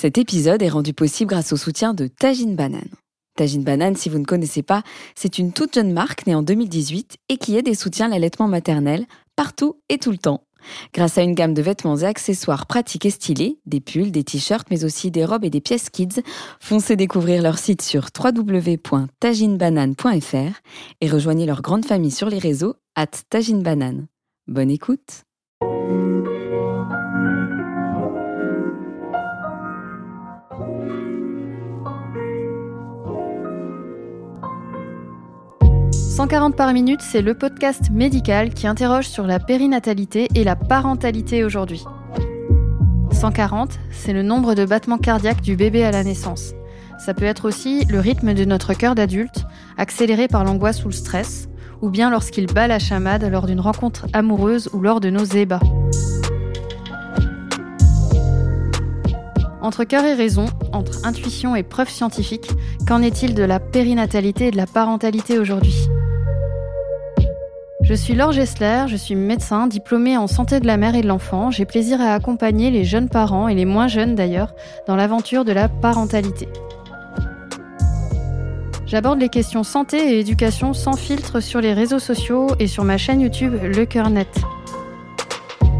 Cet épisode est rendu possible grâce au soutien de Tajine Banane. Tajine Banane, si vous ne connaissez pas, c'est une toute jeune marque née en 2018 et qui aide et soutient l'allaitement maternel partout et tout le temps. Grâce à une gamme de vêtements et accessoires pratiques et stylés, des pulls, des t-shirts, mais aussi des robes et des pièces kids, foncez découvrir leur site sur www.taginebanane.fr et rejoignez leur grande famille sur les réseaux at taginebanane. Bonne écoute 140 par minute, c'est le podcast médical qui interroge sur la périnatalité et la parentalité aujourd'hui. 140, c'est le nombre de battements cardiaques du bébé à la naissance. Ça peut être aussi le rythme de notre cœur d'adulte, accéléré par l'angoisse ou le stress, ou bien lorsqu'il bat la chamade lors d'une rencontre amoureuse ou lors de nos ébats. Entre cœur et raison, entre intuition et preuve scientifique, qu'en est-il de la périnatalité et de la parentalité aujourd'hui? Je suis Laure Gessler, je suis médecin diplômée en santé de la mère et de l'enfant. J'ai plaisir à accompagner les jeunes parents et les moins jeunes d'ailleurs dans l'aventure de la parentalité. J'aborde les questions santé et éducation sans filtre sur les réseaux sociaux et sur ma chaîne YouTube Le Cœur Net.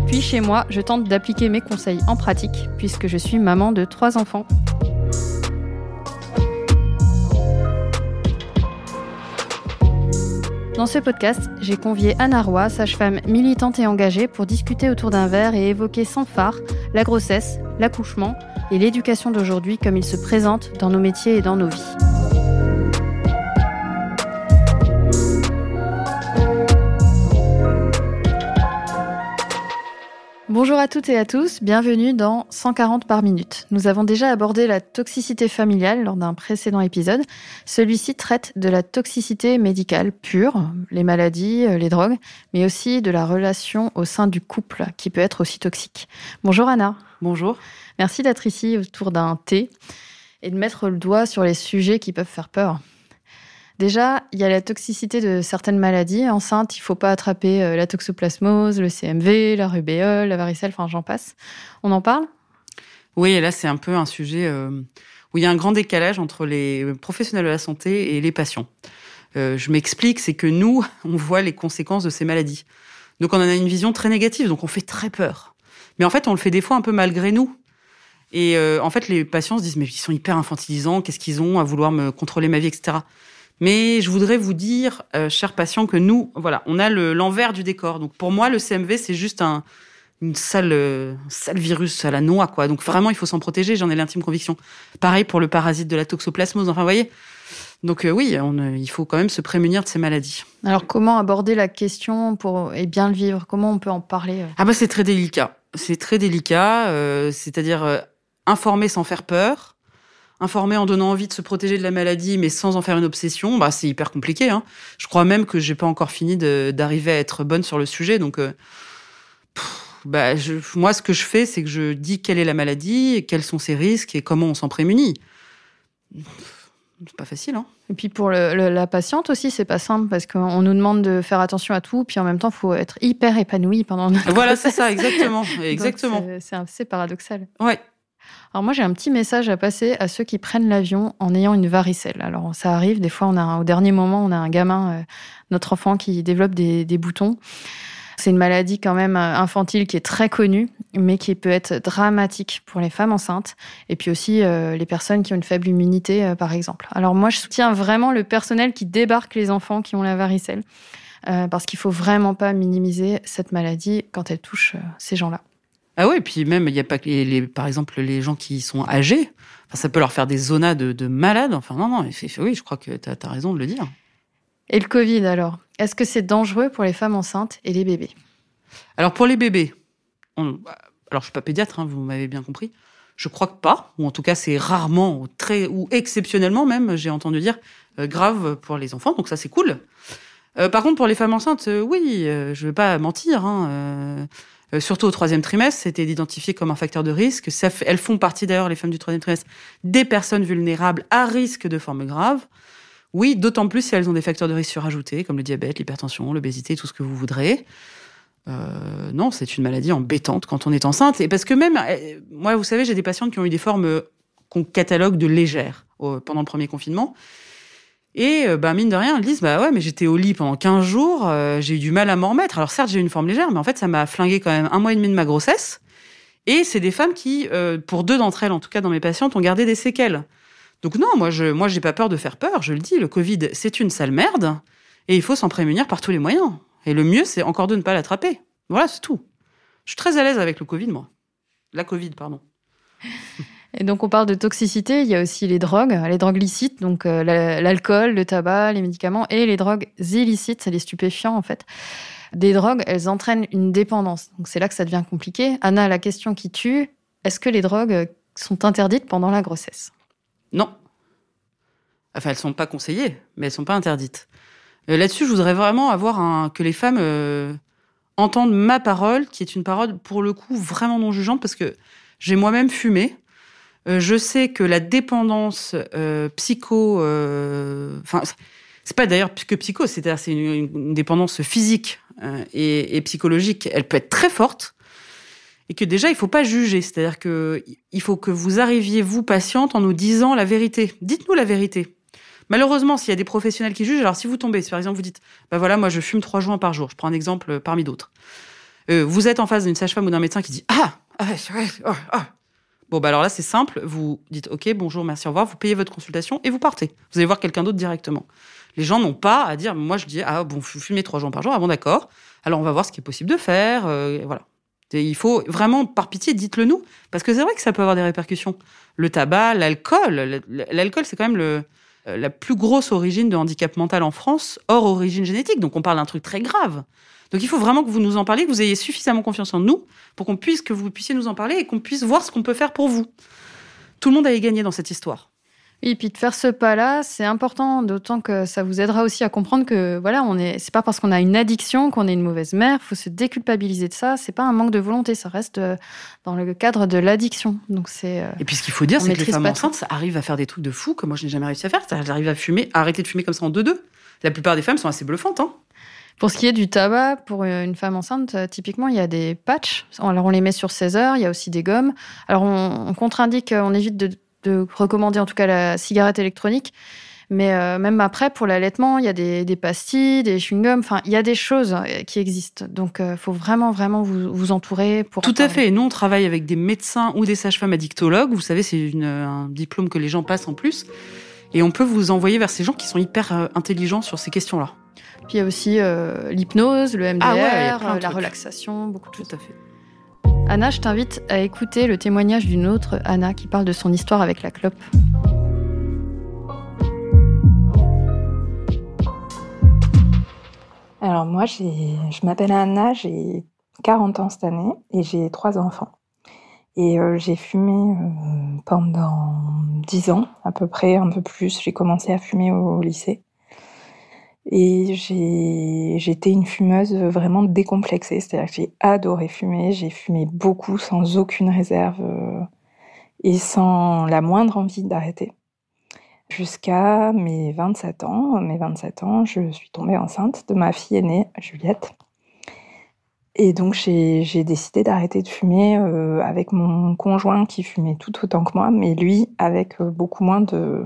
Puis chez moi, je tente d'appliquer mes conseils en pratique puisque je suis maman de trois enfants. Dans ce podcast, j'ai convié Anna Roy, sage-femme militante et engagée, pour discuter autour d'un verre et évoquer sans phare la grossesse, l'accouchement et l'éducation d'aujourd'hui comme ils se présentent dans nos métiers et dans nos vies. Bonjour à toutes et à tous, bienvenue dans 140 par minute. Nous avons déjà abordé la toxicité familiale lors d'un précédent épisode. Celui-ci traite de la toxicité médicale pure, les maladies, euh, les drogues, mais aussi de la relation au sein du couple qui peut être aussi toxique. Bonjour Anna. Bonjour. Merci d'être ici autour d'un thé et de mettre le doigt sur les sujets qui peuvent faire peur. Déjà, il y a la toxicité de certaines maladies. Enceinte, il ne faut pas attraper euh, la toxoplasmose, le CMV, la rubéole, la varicelle, enfin j'en passe. On en parle? Oui, et là c'est un peu un sujet euh, où il y a un grand décalage entre les professionnels de la santé et les patients. Euh, je m'explique, c'est que nous, on voit les conséquences de ces maladies. Donc on en a une vision très négative, donc on fait très peur. Mais en fait, on le fait des fois un peu malgré nous. Et en fait, les patients se disent, mais ils sont hyper infantilisants, qu'est-ce qu'ils ont à vouloir me contrôler ma vie, etc. Mais je voudrais vous dire, euh, chers patients, que nous, voilà, on a l'envers du décor. Donc pour moi, le CMV, c'est juste un, une sale, euh, sale virus à la noix, quoi. Donc vraiment, il faut s'en protéger. J'en ai l'intime conviction. Pareil pour le parasite de la toxoplasmose. Enfin, vous voyez. Donc euh, oui, on, il faut quand même se prémunir de ces maladies. Alors comment aborder la question pour et bien le vivre? Comment on peut en parler Ah bah c'est très délicat. C'est très délicat. C'est-à-dire informer sans faire peur informer en donnant envie de se protéger de la maladie, mais sans en faire une obsession, bah, c'est hyper compliqué. Hein. Je crois même que j'ai pas encore fini d'arriver à être bonne sur le sujet. Donc, euh, bah, je, moi, ce que je fais, c'est que je dis quelle est la maladie, quels sont ses risques et comment on s'en prémunit. C'est pas facile, hein. Et puis pour la patiente aussi, c'est pas simple parce qu'on nous demande de faire attention à tout, puis en même temps, il faut être hyper épanoui pendant notre Voilà, c'est ça, exactement, exactement. C'est assez paradoxal. Ouais. Alors moi j'ai un petit message à passer à ceux qui prennent l'avion en ayant une varicelle. Alors ça arrive, des fois on a au dernier moment on a un gamin, euh, notre enfant qui développe des, boutons. C'est une maladie quand même euh, infantile qui est très connue, mais qui peut être dramatique pour les femmes enceintes et puis aussi euh, les personnes qui ont une faible immunité, par exemple. Alors moi, je soutiens vraiment le personnel qui débarque les enfants qui ont la varicelle, parce qu'il faut vraiment pas minimiser cette maladie quand elle touche ces gens-là. Ah oui, et puis même, il n'y a pas que les, par exemple, les gens qui sont âgés. ça peut leur faire des zonas de, malades. Enfin, non, non, oui, je crois que tu as, raison de le dire. Et le Covid, alors? Est-ce que c'est dangereux pour les femmes enceintes et les bébés? Alors, pour les bébés, alors je ne suis pas pédiatre, hein, vous m'avez bien compris. Je crois que pas, ou en tout cas, c'est rarement, très, ou exceptionnellement même, j'ai entendu dire, euh, grave pour les enfants. Donc, ça, c'est cool. Euh, par contre, pour les femmes enceintes, euh, oui, je ne vais pas mentir. Hein, euh, surtout au troisième trimestre, c'était identifié comme un facteur de risque. elles font partie d'ailleurs, les femmes du troisième trimestre, des personnes vulnérables à risque de formes graves. Oui, d'autant plus si elles ont des facteurs de risque surajoutés, comme le diabète, l'hypertension, l'obésité, tout ce que vous voudrez. Euh, non, c'est une maladie embêtante quand on est enceinte. Et parce que même, euh, moi, vous savez, j'ai des patientes qui ont eu des formes qu'on catalogue de légères pendant le premier confinement. Et bah, mine de rien, elles disent Bah ouais, mais j'étais au lit pendant 15 jours, j'ai eu du mal à m'en remettre. Alors certes, j'ai une forme légère, mais en fait, ça m'a flingué quand même un mois et demi de ma grossesse. Et c'est des femmes qui, pour deux d'entre elles, en tout cas dans mes patientes, ont gardé des séquelles. Donc non, moi, je moi, pas peur de faire peur. Je le dis, le Covid, c'est une sale merde, et il faut s'en prémunir par tous les moyens. Et le mieux, c'est encore de ne pas l'attraper. Voilà, c'est tout. Je suis très à l'aise avec le Covid, moi. La Covid, pardon. Et donc, on parle de toxicité. Il y a aussi les drogues, les drogues licites, donc euh, l'alcool, le tabac, les médicaments, et les drogues illicites, c'est les stupéfiants, en fait. Des drogues, elles entraînent une dépendance. Donc, c'est là que ça devient compliqué. Anna, la question qui tue, est-ce que les drogues sont interdites pendant la grossesse? Non. Enfin, elles sont pas conseillées, mais elles sont pas interdites. Euh, là-dessus, je voudrais vraiment avoir que les femmes euh, entendent ma parole, qui est une parole pour le coup vraiment non jugeante, parce que j'ai moi-même fumé. Euh, je sais que la dépendance psycho, enfin, c'est pas d'ailleurs que psycho, c'est-à-dire c'est une, dépendance physique et, psychologique. Elle peut être très forte et que déjà il faut pas juger, c'est-à-dire que il faut que vous arriviez vous patiente en nous disant la vérité. Dites-nous la vérité. Malheureusement, s'il y a des professionnels qui jugent, alors si vous tombez, si par exemple vous dites, bah voilà, moi je fume trois joints par jour, je prends un exemple euh, parmi d'autres. Euh, vous êtes en face d'une sage-femme ou d'un médecin qui dit ah, ah, ah, ah. Bon, bah alors là, c'est simple. Vous dites OK, bonjour, merci, au revoir. Vous payez votre consultation et vous partez. Vous allez voir quelqu'un d'autre directement. Les gens n'ont pas à dire, moi je dis, ah bon, vous fumez trois joints par jour, ah bon, d'accord. Alors on va voir ce qui est possible de faire. Euh, voilà. il faut vraiment, par pitié, dites-le nous. Parce que c'est vrai que ça peut avoir des répercussions. Le tabac, l'alcool. L'alcool, c'est quand même le, la plus grosse origine de handicap mental en France, hors origine génétique. Donc on parle d'un truc très grave. Donc il faut vraiment que vous nous en parliez, que vous ayez suffisamment confiance en nous pour qu'on puisse, que vous puissiez nous en parler et qu'on puisse voir ce qu'on peut faire pour vous. Tout le monde a y gagné dans cette histoire. Oui, et puis de faire ce pas-là, c'est important, d'autant que ça vous aidera aussi à comprendre que voilà, on est, c'est pas parce qu'on a une addiction qu'on est une mauvaise mère. Il faut se déculpabiliser de ça. C'est pas un manque de volonté, ça reste euh, dans le cadre de l'addiction. Donc c'est. Euh, et puis ce qu'il faut dire, c'est que les femmes enceintes arrivent à faire des trucs de fou que moi je n'ai jamais réussi à faire. Elles arrivent à fumer, à arrêter de fumer comme ça en deux-deux. La plupart des femmes sont assez bluffantes. Hein. Pour ce qui est du tabac, pour une femme enceinte, euh, typiquement, il y a des patchs. Alors, on les met sur 16 heures. Il y a aussi des gommes. Alors, on, on contre-indique, on évite de de recommander en tout cas la cigarette électronique. Mais euh, même après, pour l'allaitement, il y a des, pastilles, des chewing-gums. Enfin, il y a des choses euh, qui existent. Donc, il euh, faut vraiment, vraiment vous, vous entourer pour. Tout à fait. Et nous, on travaille avec des médecins ou des sages-femmes addictologues. Vous savez, c'est un diplôme que les gens passent en plus. Et on peut vous envoyer vers ces gens qui sont hyper intelligents sur ces questions-là. Puis il y a aussi l'hypnose, le MDR, ah la relaxation, beaucoup de choses. Tout à fait. Anna, je t'invite à écouter le témoignage d'une autre Anna qui parle de son histoire avec la clope. Alors moi, je m'appelle Anna, j'ai 40 ans cette année et j'ai trois enfants. Et euh, j'ai fumé euh, pendant 10 ans à peu près, un peu plus. J'ai commencé à fumer au lycée. Et j'étais une fumeuse vraiment décomplexée, c'est-à-dire que j'ai adoré fumer, j'ai fumé beaucoup sans aucune réserve euh, et sans la moindre envie d'arrêter. Jusqu'à mes 27 ans, mes 27 ans, je suis tombée enceinte de ma fille aînée, Juliette. Et donc j'ai décidé d'arrêter de fumer euh, avec mon conjoint qui fumait tout autant que moi, mais lui avec euh, beaucoup moins de,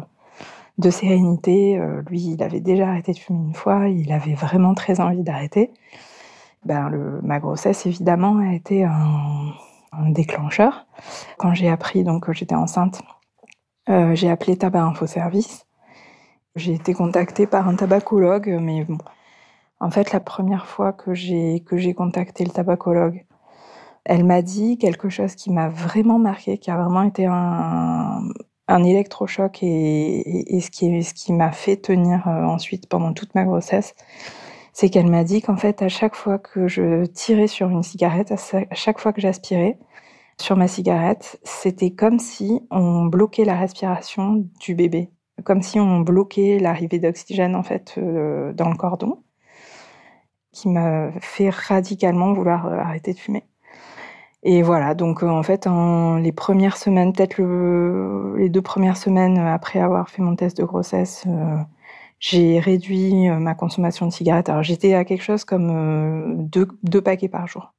de sérénité. Euh, lui, il avait déjà arrêté de fumer une fois, il avait vraiment très envie d'arrêter. Ben, le, ma grossesse, évidemment, a été un, déclencheur. Quand j'ai appris donc, que j'étais enceinte, euh, j'ai appelé Tabac Info Service. J'ai été contactée par un tabacologue, mais bon, en fait, la première fois que j'ai que j'ai contacté le tabacologue, elle m'a dit quelque chose qui m'a vraiment marqué, qui a vraiment été un, un électrochoc et, ce qui, ce qui m'a fait tenir euh, ensuite pendant toute ma grossesse, c'est qu'elle m'a dit qu'en fait, à chaque fois que je tirais sur une cigarette, à chaque fois que j'aspirais sur ma cigarette, c'était comme si on bloquait la respiration du bébé, comme si on bloquait l'arrivée d'oxygène en fait euh, dans le cordon, qui m'a fait radicalement vouloir euh, arrêter de fumer. Et voilà, donc euh, en fait, en les premières semaines, peut-être le, les deux premières semaines après avoir fait mon test de grossesse, euh, j'ai réduit ma consommation de cigarettes. Alors j'étais à quelque chose comme deux, deux paquets par jour.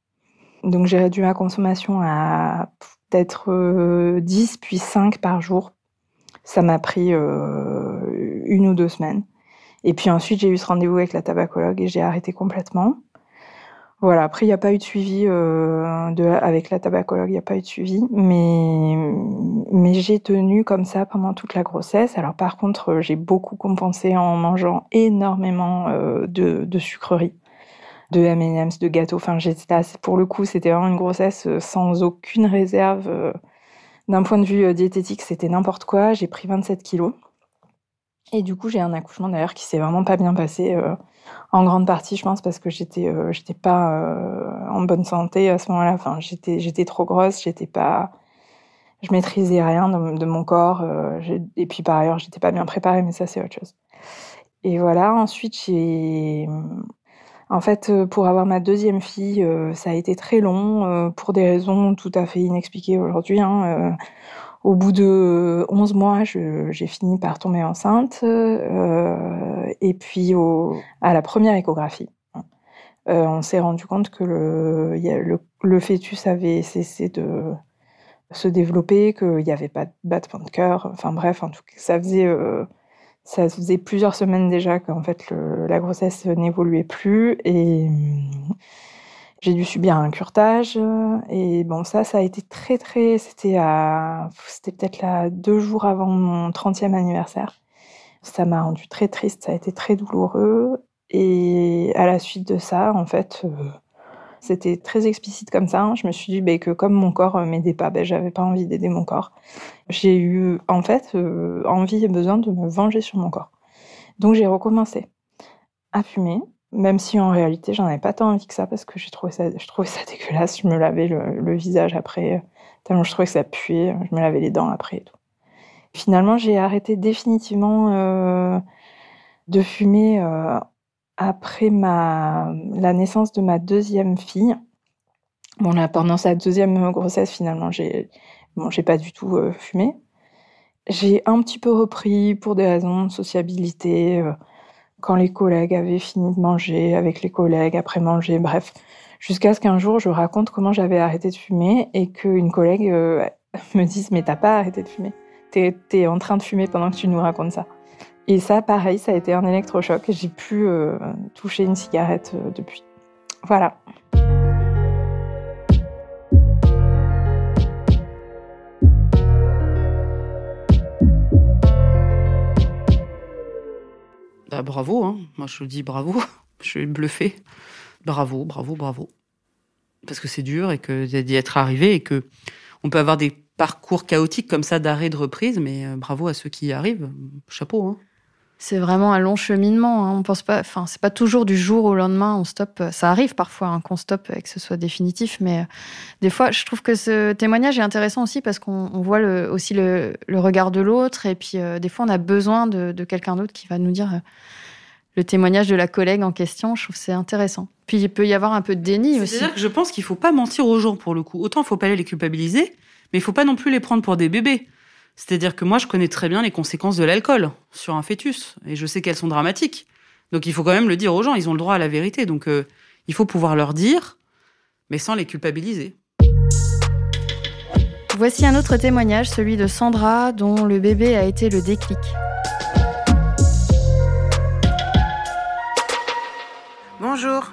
Donc j'ai réduit ma consommation à peut-être 10 puis 5 par jour. Ça m'a pris une ou deux semaines. Et puis ensuite, j'ai eu ce rendez-vous avec la tabacologue et j'ai arrêté complètement. Voilà, après, il n'y a pas eu de suivi euh, de, avec la tabacologue, il n'y a pas eu de suivi, mais, mais j'ai tenu comme ça pendant toute la grossesse. Alors par contre, j'ai beaucoup compensé en mangeant énormément euh, de, de sucreries, de M&M's, de gâteaux. Enfin, j'étais pour le coup, c'était vraiment une grossesse euh, sans aucune réserve. Euh, d'un point de vue diététique, c'était n'importe quoi. J'ai pris 27 kilos. Et du coup, j'ai un accouchement d'ailleurs qui s'est vraiment pas bien passé, euh, en grande partie, je pense, parce que j'étais, euh, pas euh, en bonne santé à ce moment-là. Enfin, j'étais, trop grosse, j'étais pas, je maîtrisais rien de, mon corps. et puis par ailleurs, j'étais pas bien préparée, mais ça c'est autre chose. Et voilà. Ensuite, j'ai, en fait, pour avoir ma deuxième fille, ça a été très long pour des raisons tout à fait inexpliquées aujourd'hui. Hein, au bout de 11 mois, je- j'ai fini par tomber enceinte. euh, et puis, à la première échographie, euh, on s'est rendu compte que le, fœtus avait cessé de se développer, qu'il n'y avait pas de battement de cœur. Enfin bref, en tout cas, ça faisait, euh, plusieurs semaines déjà qu'en fait la grossesse n'évoluait plus. Et j'ai dû subir un curtage. euh, Et bon, ça, ça a été très, très. C'était à. C'était peut-être là deux jours avant mon 30e anniversaire. Ça m'a rendu très triste, ça a été très douloureux. Et à la suite de ça, en fait, euh, c'était très explicite comme ça. hein. Je me suis dit ben, que comme mon corps euh, m'aidait pas, ben, j'avais pas envie d'aider mon corps. J'ai eu, en fait, envie et besoin de me venger sur mon corps. Donc j'ai recommencé à fumer, même si en réalité j'en avais pas tant envie que ça parce que j'ai trouvé ça, je trouvais ça dégueulasse. Je me lavais le, visage après, euh, tellement je trouvais que ça puait. Je me lavais les dents après et tout. Finalement, j'ai arrêté définitivement euh, de fumer euh, après la naissance de ma deuxième fille. Bon, là, pendant sa deuxième grossesse, finalement, j'ai bon, pas du tout euh, fumé. J'ai un petit peu repris pour des raisons de sociabilité, euh, quand les collègues avaient fini de manger, avec les collègues, après manger, bref. Jusqu'à ce qu'un jour, je raconte comment j'avais arrêté de fumer et qu'une collègue euh, me dise Mais t'as pas arrêté de fumer T'es es en train de fumer pendant que tu nous racontes ça. Et ça, pareil, ça a été un électrochoc. J'ai pu euh, toucher une cigarette euh, depuis. Voilà. Bravo, hein. moi je dis bravo, je suis bluffée. Bravo, bravo, bravo. Parce que c'est dur et que d'y être arrivé et que on peut avoir des parcours chaotiques comme ça d'arrêt de reprise, mais euh, bravo à ceux qui arrivent. Chapeau. Hein. C'est vraiment un long cheminement. hein. On pense pas, enfin, c'est pas toujours du jour au lendemain on stoppe. Ça arrive parfois hein, qu'on stoppe et que ce soit définitif, mais euh, des fois, je trouve que ce témoignage est intéressant aussi parce qu'on on voit le, aussi le, le regard de l'autre et puis euh, des fois, on a besoin de, de quelqu'un d'autre qui va nous dire euh, le témoignage de la collègue en question. Je trouve que c'est intéressant. Puis il peut y avoir un peu de déni aussi. C'est-à-dire que je pense qu'il faut pas mentir aux gens pour le coup. Autant il faut pas aller les culpabiliser, mais il faut pas non plus les prendre pour des bébés. C'est-à-dire que moi, je connais très bien les conséquences de l'alcool sur un fœtus, et je sais qu'elles sont dramatiques. Donc il faut quand même le dire aux gens, ils ont le droit à la vérité. Donc euh, il faut pouvoir leur dire, mais sans les culpabiliser. Voici un autre témoignage, celui de Sandra, dont le bébé a été le déclic. Bonjour.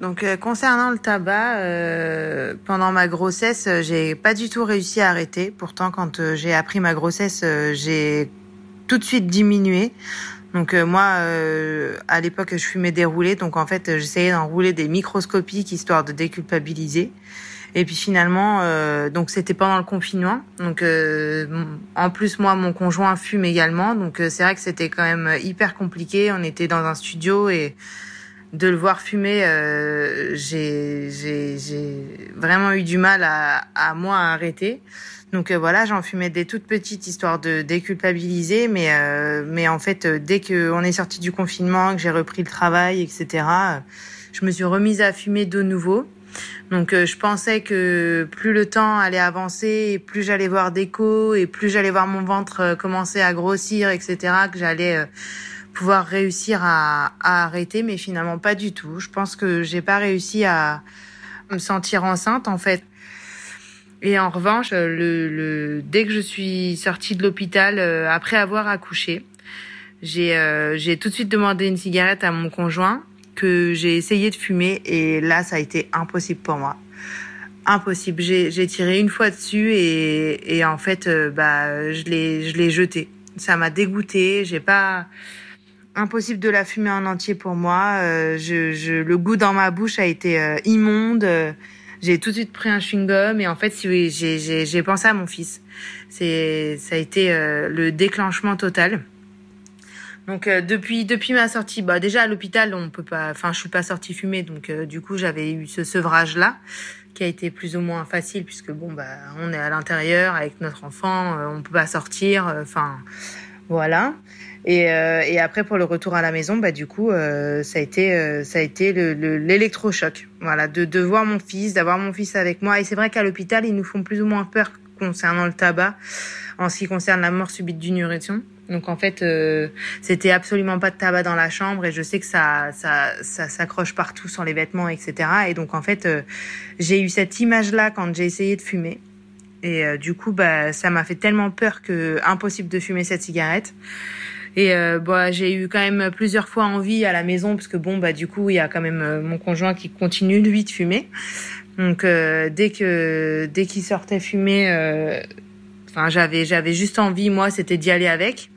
Donc euh, concernant le tabac, euh, pendant ma grossesse, euh, j'ai pas du tout réussi à arrêter. Pourtant, quand euh, j'ai appris ma grossesse, euh, j'ai tout de suite diminué. Donc moi, à l'époque, je fumais des roulés, donc en fait, j'essayais d'enrouler des microscopiques histoire de déculpabiliser. Et puis finalement, euh, donc c'était pendant le confinement. Donc euh, en plus moi, mon conjoint fume également, donc euh, c'est vrai que c'était quand même hyper compliqué. On était dans un studio et de le voir fumer, euh, j'ai vraiment eu du mal à à moi à arrêter. Donc euh, voilà, j'en fumais des toutes petites histoire de déculpabiliser, mais euh, mais en fait euh, dès que on est sorti du confinement, que j'ai repris le travail, etc. je me suis remise à fumer de nouveau. Donc euh, je pensais que plus le temps allait avancer, et plus j'allais voir d'écho et plus j'allais voir mon ventre commencer à grossir, etc. Que j'allais euh, pouvoir réussir à, à, arrêter, mais finalement pas du tout. Je pense que j'ai pas réussi à me sentir enceinte en fait. Et en revanche, le, le dès que je suis sortie de l'hôpital euh, après avoir accouché, j'ai euh, tout de suite demandé une cigarette à mon conjoint que j'ai essayé de fumer et là ça a été impossible pour moi. Impossible. J'ai j'ai tiré une fois dessus et et en fait euh, bah je l'ai je l'ai jeté. Ça m'a dégoûté. J'ai pas impossible de la fumer en entier pour moi. Euh, je, je, le goût dans ma bouche a été euh, immonde. J'ai tout de suite pris un chewing-gum et en fait, si j'ai, j'ai, pensé à mon fils. C'est, ça a été euh, le déclenchement total. Donc depuis depuis ma sortie, bah déjà à l'hôpital on peut pas, enfin je suis pas sortie fumer donc du coup j'avais eu ce sevrage là qui a été plus ou moins facile puisque bon bah on est à l'intérieur avec notre enfant, on peut pas sortir, enfin voilà. Et, euh, et, après pour le retour à la maison, bah du coup euh, ça a été euh, ça a été l'électrochoc, le, voilà, de, de voir mon fils, d'avoir mon fils avec moi. Et c'est vrai qu'à l'hôpital ils nous font plus ou moins peur concernant le tabac, en ce qui concerne la mort subite d'une érection. Donc en fait euh, c'était absolument pas de tabac dans la chambre et je sais que ça ça ça s'accroche partout sur les vêtements etc. Et donc en fait j'ai eu cette image là quand j'ai essayé de fumer. Et du coup, bah, ça m'a fait tellement peur que impossible de fumer cette cigarette. Et euh, bah, j'ai eu quand même plusieurs fois envie à la maison parce que bon bah du coup il y a quand même euh, mon conjoint qui continue lui de fumer. Donc euh, dès que dès qu'il sortait fumer, euh, enfin j'avais j'avais juste envie moi c'était d'y aller avec.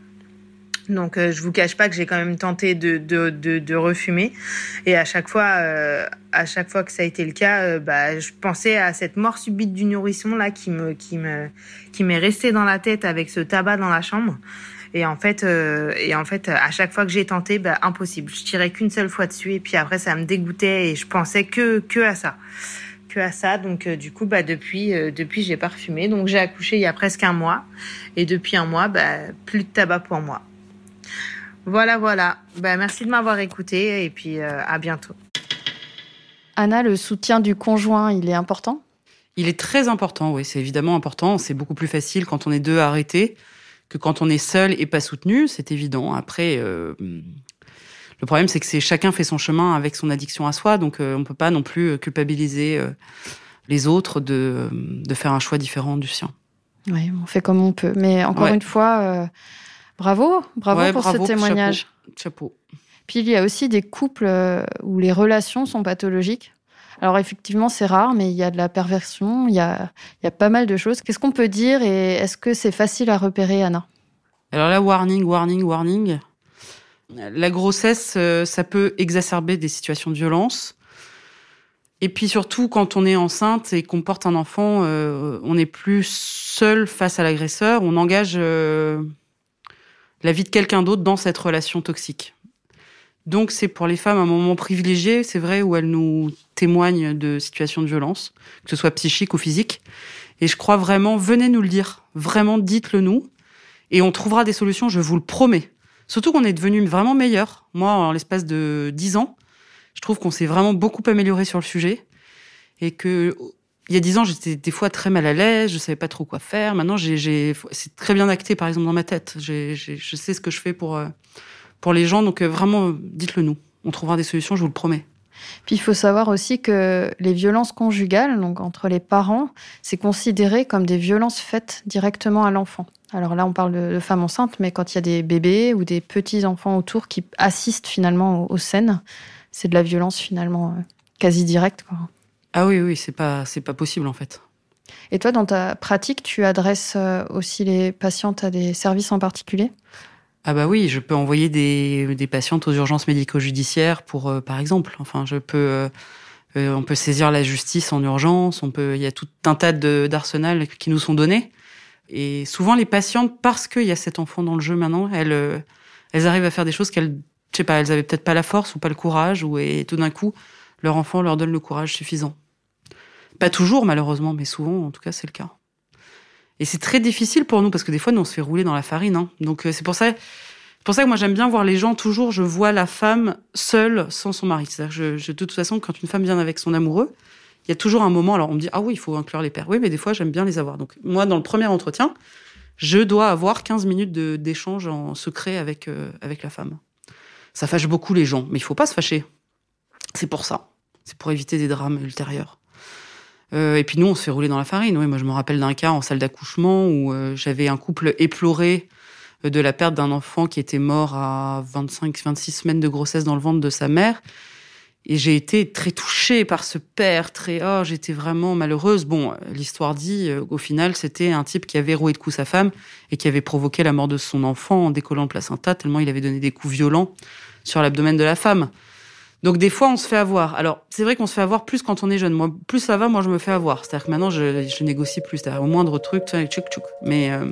Donc je vous cache pas que j'ai quand même tenté de, de, de, refumer et à chaque fois à chaque fois que ça a été le cas bah je pensais à cette mort subite du nourrisson là qui me qui me qui m'est resté dans la tête avec ce tabac dans la chambre et en fait, euh, et en fait, à chaque fois que j'ai tenté, bah, impossible. Je tirais qu'une seule fois dessus et puis après ça me dégoûtait et je pensais que que à ça, que à ça. Donc euh, du coup, bah depuis euh, depuis j'ai parfumé. Donc j'ai accouché il y a presque un mois et depuis un mois, bah plus de tabac pour moi. Voilà, voilà. Bah merci de m'avoir écouté et puis à bientôt. Anna, le soutien du conjoint, il est important? Il est très important, oui, c'est évidemment important. C'est beaucoup plus facile quand on est deux à arrêter que quand on est seul et pas soutenu, c'est évident. Après, euh, le problème, c'est que c'est chacun fait son chemin avec son addiction à soi, donc euh, on peut pas non plus euh, culpabiliser euh, les autres de, de faire un choix différent du sien. Oui, on fait comme on peut. Mais encore Ouais. une fois, bravo, bravo Ouais, pour bravo, ce témoignage. Chapeau. Puis il y a aussi des couples où les relations sont pathologiques. Alors effectivement, c'est rare, mais il y a de la perversion, il y a, pas mal de choses. Qu'est-ce qu'on peut dire et est-ce que c'est facile à repérer, Anna? Alors là, warning, warning, warning. La grossesse, euh, ça peut exacerber des situations de violence. Et puis surtout, quand on est enceinte et qu'on porte un enfant, euh, on n'est plus seul face à l'agresseur. On engage euh, la vie de quelqu'un d'autre dans cette relation toxique. Donc c'est pour les femmes un moment privilégié, c'est vrai, où elles nous témoignent de situations de violence, que ce soit psychique ou physique. Et je crois vraiment, venez nous le dire. Vraiment, dites-le nous. Et on trouvera des solutions, je vous le promets. Surtout qu'on est devenu vraiment meilleur. Moi, en l'espace de dix ans, je trouve qu'on s'est vraiment beaucoup amélioré sur le sujet. Et que, il y a dix ans, j'étais des fois très mal à l'aise, je savais pas trop quoi faire. Maintenant, j'ai, c'est très bien acté, par exemple, dans ma tête. Je sais ce que je fais pour, euh, pour les gens. Donc, euh, vraiment, dites-le nous. On trouvera des solutions, je vous le promets. Puis il faut savoir aussi que les violences conjugales, donc entre les parents, c'est considéré comme des violences faites directement à l'enfant. Alors là, on parle de, femmes enceintes, mais quand il y a des bébés ou des petits enfants autour qui assistent finalement aux, scènes, c'est de la violence finalement euh, quasi directe. Quoi. Ah oui, oui, c'est pas, c'est pas possible, en fait. Et toi, dans ta pratique, tu adresses euh, aussi les patientes à des services en particulier? Ah bah oui, je peux envoyer des, des patientes aux urgences médico-judiciaires pour, euh, par exemple. Enfin, je peux, euh, euh, on peut saisir la justice en urgence. On peut, il y a tout un tas d'arsenal qui nous sont donnés. Et souvent, les patientes, parce qu'il y a cet enfant dans le jeu maintenant, elles, euh, elles arrivent à faire des choses qu'elles, je sais pas, elles avaient peut-être pas la force ou pas le courage, ou et tout d'un coup, leur enfant leur donne le courage suffisant. Pas toujours, malheureusement, mais souvent, en tout cas, c'est le cas. Et c'est très difficile pour nous parce que des fois, nous, on se fait rouler dans la farine. Hein. Donc euh, c'est pour ça, pour ça que moi j'aime bien voir les gens toujours. Je vois la femme seule sans son mari. C'est-à-dire, je, je, de toute façon, quand une femme vient avec son amoureux, il y a toujours un moment. Alors on me dit ah oui, il faut inclure les pères. Oui, mais des fois j'aime bien les avoir. Donc moi, dans le premier entretien, je dois avoir 15 minutes d'échange en secret avec euh, avec la femme. Ça fâche beaucoup les gens, mais il faut pas se fâcher. C'est pour ça. C'est pour éviter des drames ultérieurs. Euh, et puis nous, on se fait rouler dans la farine. Oui, moi, je me rappelle d'un cas en salle d'accouchement où euh, j'avais un couple éploré euh, de la perte d'un enfant qui était mort à 25-26 semaines de grossesse dans le ventre de sa mère. Et j'ai été très touchée par ce père, très oh, j'étais vraiment malheureuse. Bon, l'histoire dit, au final, c'était un type qui avait roué de coups sa femme et qui avait provoqué la mort de son enfant en décollant le placenta tellement il avait donné des coups violents sur l'abdomen de la femme. Donc des fois, on se fait avoir. Alors, c'est vrai qu'on se fait avoir plus quand on est jeune. Moi, plus ça va, moi, je me fais avoir. C'est-à-dire que maintenant, je, négocie plus. C'est-à-dire au moindre truc, tchouk tchouk. Mais euh,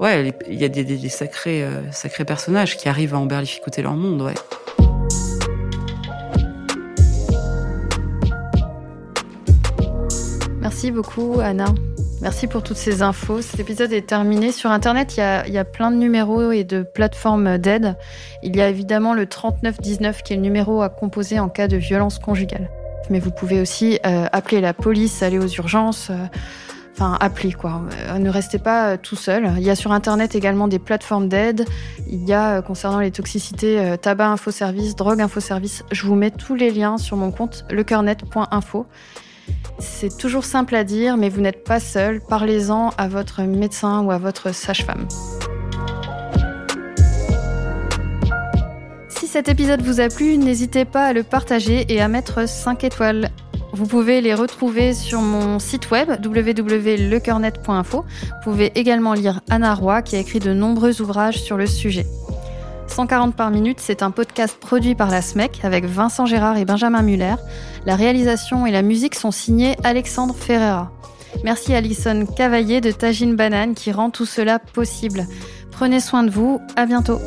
ouais, il y a des, des, sacrés, euh, sacrés personnages qui arrivent à emberlificoter leur monde, ouais. Merci beaucoup, Anna. Merci pour toutes ces infos. Cet épisode est terminé. Sur Internet, il y a, plein de numéros et de plateformes d'aide. Il y a évidemment le 3919 qui est le numéro à composer en cas de violence conjugale. Mais vous pouvez aussi euh, appeler la police, aller aux urgences. Euh, enfin, appeler quoi. Euh, ne restez pas tout seul. Il y a sur Internet également des plateformes d'aide. Il y a, concernant les toxicités, tabac info service, drogue info service. Je vous mets tous les liens sur mon compte lecoeurnet.info. C'est toujours simple à dire, mais vous n'êtes pas seul. Parlez-en à votre médecin ou à votre sage-femme. Si cet épisode vous a plu, n'hésitez pas à le partager et à mettre 5 étoiles. Vous pouvez les retrouver sur mon site web www.lecoeurnet.info. Vous pouvez également lire Anna Roy qui a écrit de nombreux ouvrages sur le sujet. 140 par minute, c'est un podcast produit par la SMEC avec Vincent Gérard et Benjamin Muller. La réalisation et la musique sont signés Alexandre Ferreira. Merci Alison Cavaillé de Tagine Banane qui rend tout cela possible. Prenez soin de vous, à bientôt.